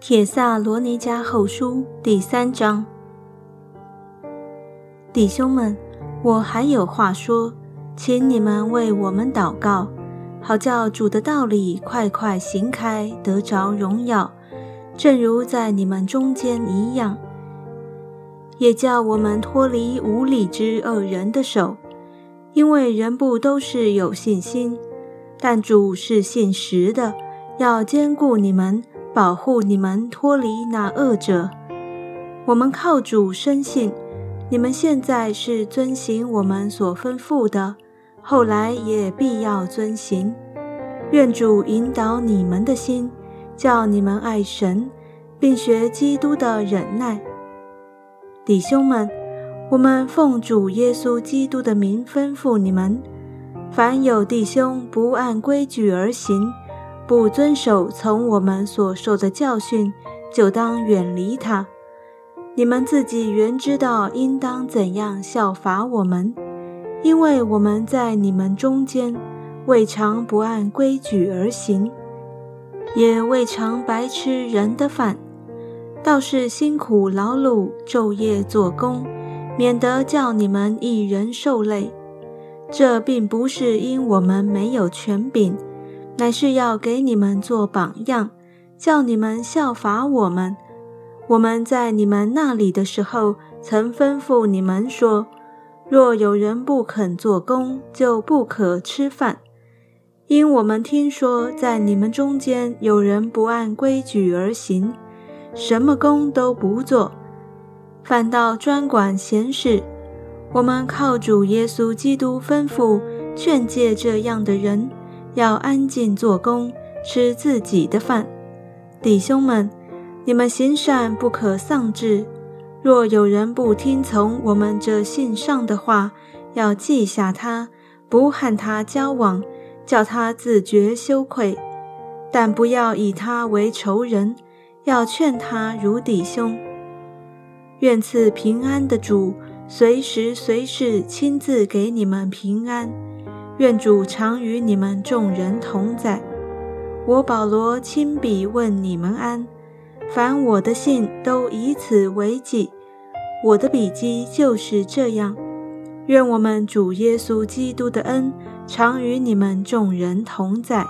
铁萨罗尼迦后书第三章，弟兄们，我还有话说，请你们为我们祷告，好叫主的道理快快行开，得着荣耀，正如在你们中间一样，也叫我们脱离无理之恶人的手，因为人不都是有信心，但主是信实的，要兼顾你们。保护你们脱离那恶者。我们靠主深信，你们现在是遵行我们所吩咐的，后来也必要遵行。愿主引导你们的心，叫你们爱神，并学基督的忍耐。弟兄们，我们奉主耶稣基督的名吩咐你们：凡有弟兄不按规矩而行，不遵守从我们所受的教训，就当远离他。你们自己原知道应当怎样效法我们，因为我们在你们中间未尝不按规矩而行，也未尝白吃人的饭，倒是辛苦劳碌，昼夜做工，免得叫你们一人受累。这并不是因我们没有权柄。乃是要给你们做榜样，叫你们效法我们。我们在你们那里的时候，曾吩咐你们说：若有人不肯做工，就不可吃饭。因我们听说，在你们中间有人不按规矩而行，什么工都不做，反倒专管闲事。我们靠主耶稣基督吩咐劝诫这样的人。要安静做工，吃自己的饭。弟兄们，你们行善不可丧志。若有人不听从我们这信上的话，要记下他，不和他交往，叫他自觉羞愧。但不要以他为仇人，要劝他如弟兄。愿赐平安的主，随时随事亲自给你们平安。愿主常与你们众人同在。我保罗亲笔问你们安，凡我的信都以此为己。我的笔迹就是这样。愿我们主耶稣基督的恩常与你们众人同在。